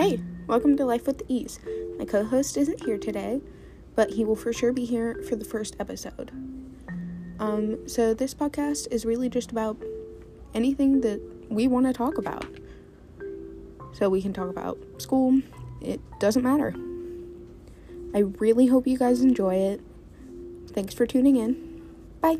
Hey, Welcome to Life with E's. My co host isn't here today, but he will for sure be here for the first episode. Um, so, this podcast is really just about anything that we want to talk about. So, we can talk about school, it doesn't matter. I really hope you guys enjoy it. Thanks for tuning in. Bye.